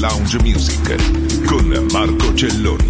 Lounge Music con Marco Celloni.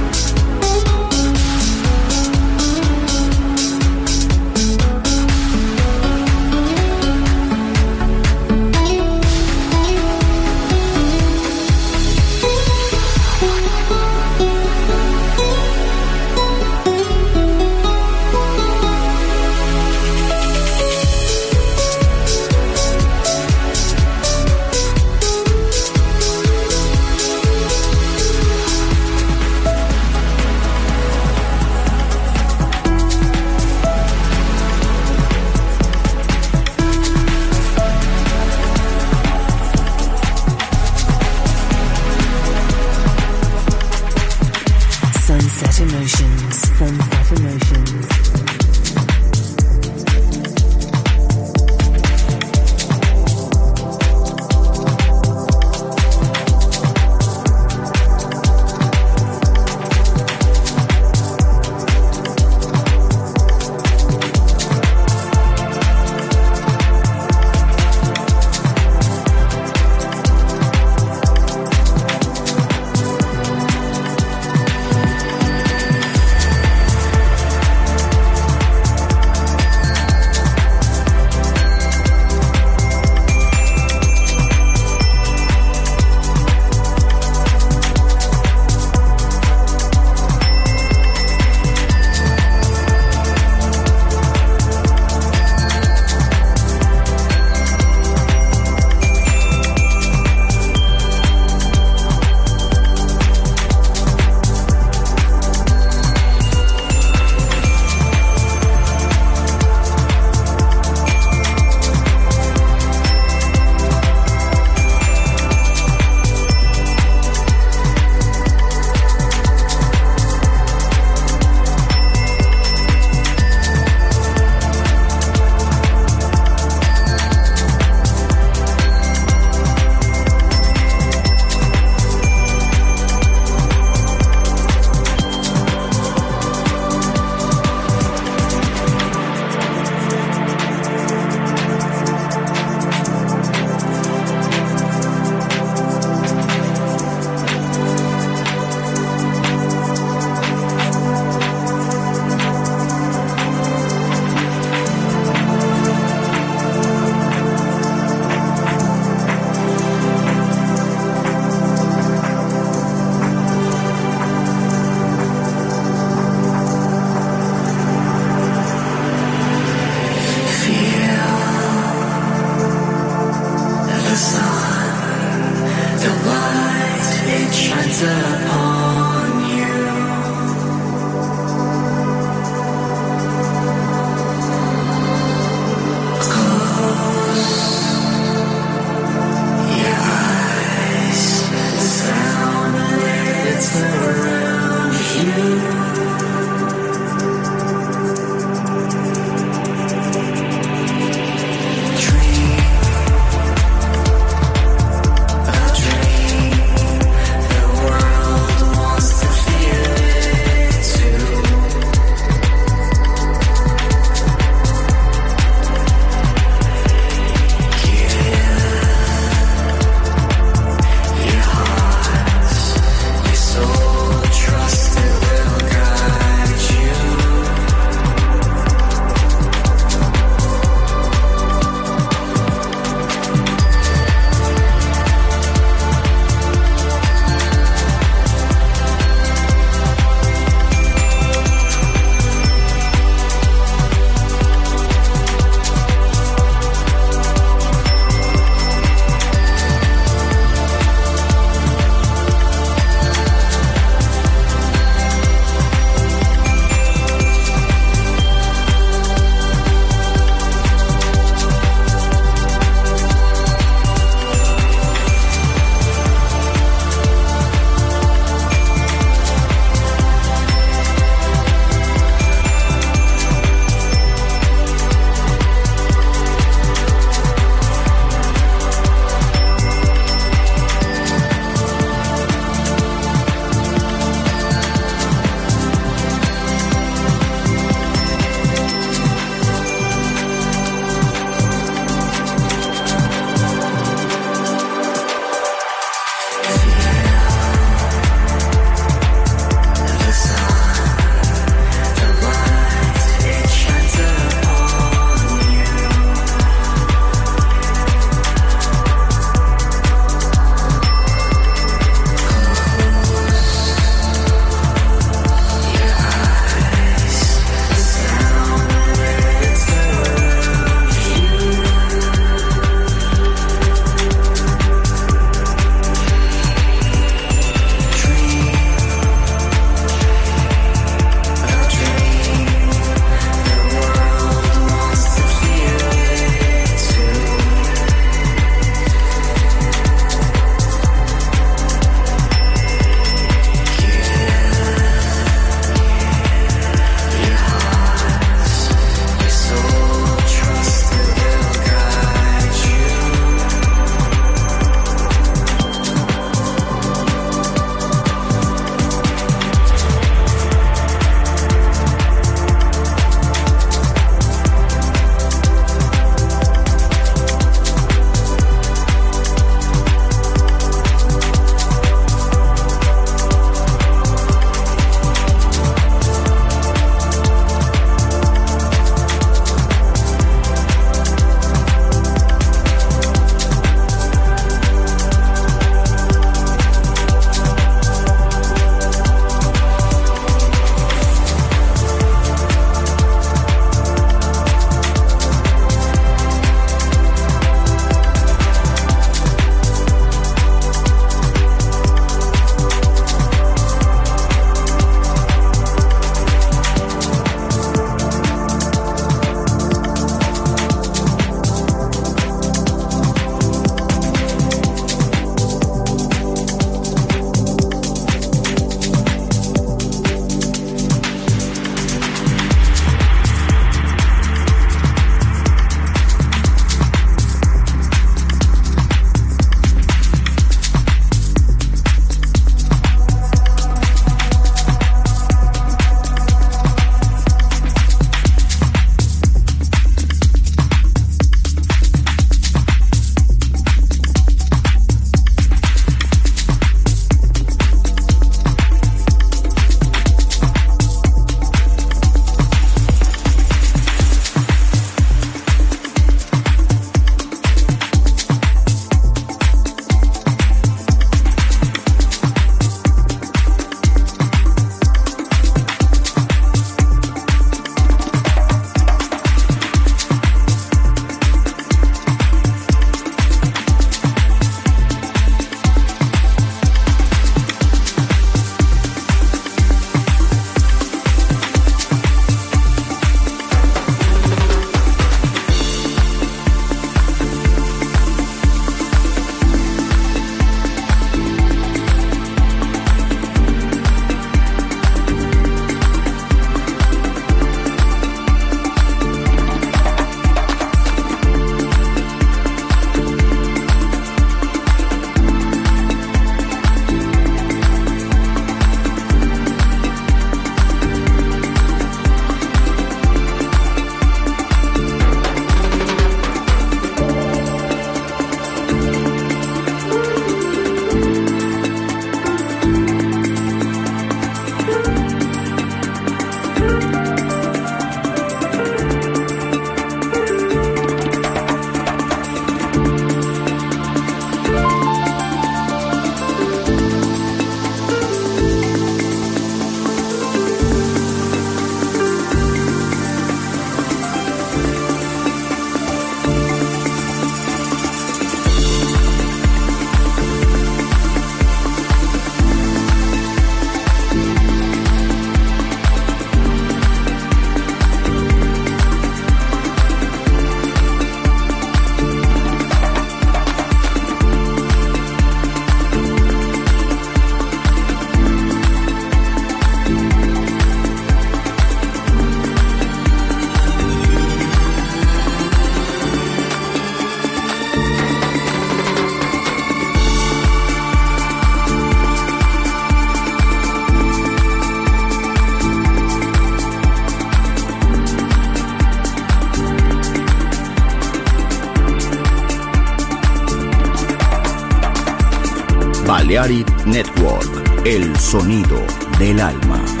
El sonido del alma.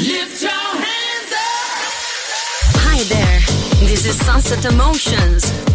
Lift your hands up. Hi there. This is Sunset Emotions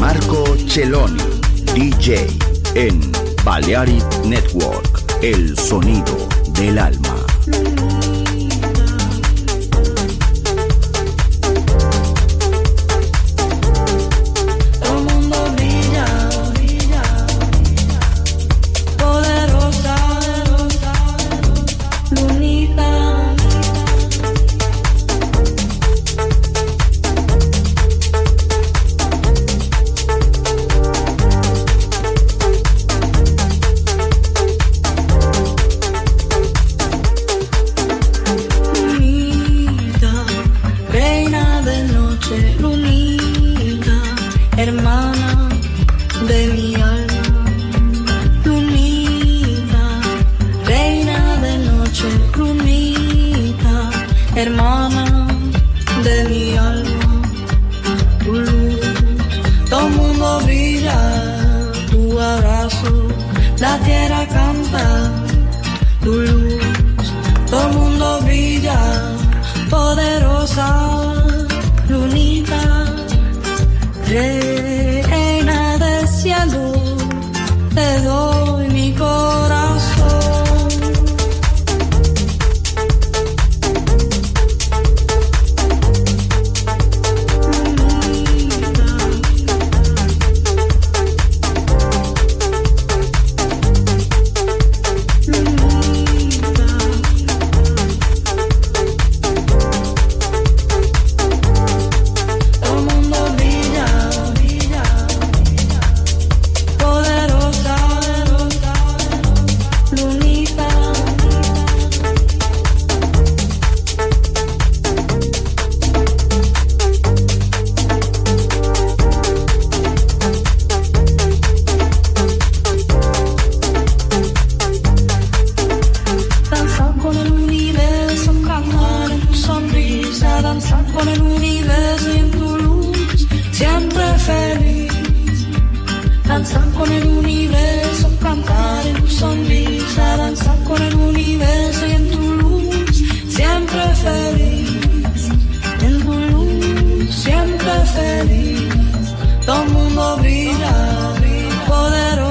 Marco Celloni. DJ en Balearic Network. El sonido Danzar con el universo, cantar en tu sonrisa, danzar con el universo y en tu luz, siempre feliz. En tu luz, siempre feliz. Todo el mundo brilla, poderoso.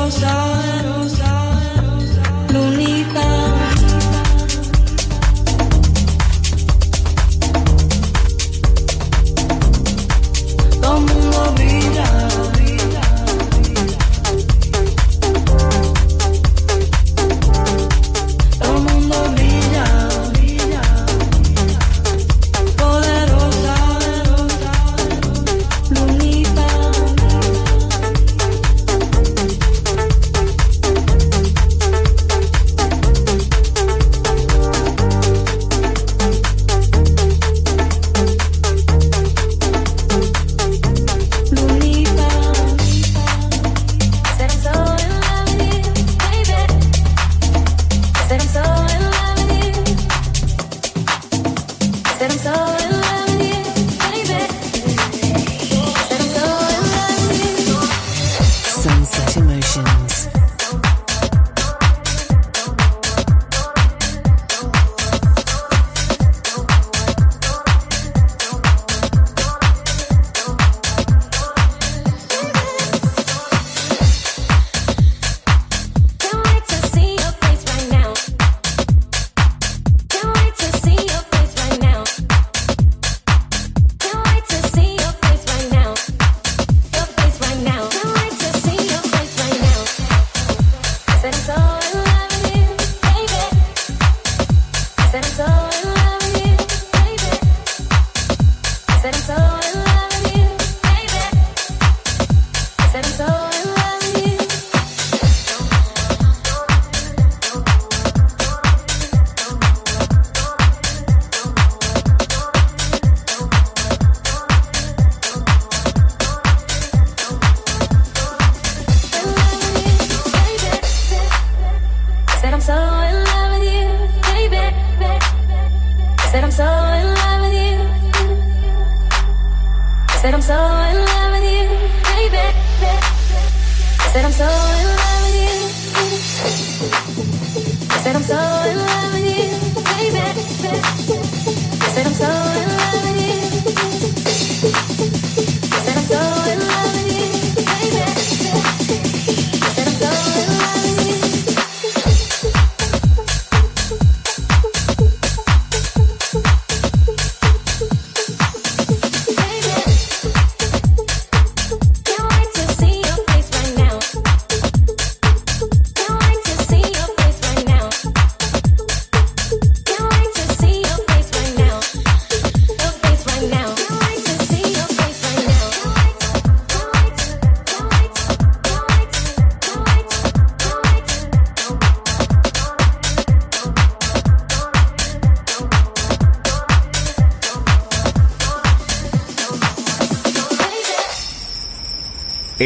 Said I'm so in love with you, baby. I Said I'm so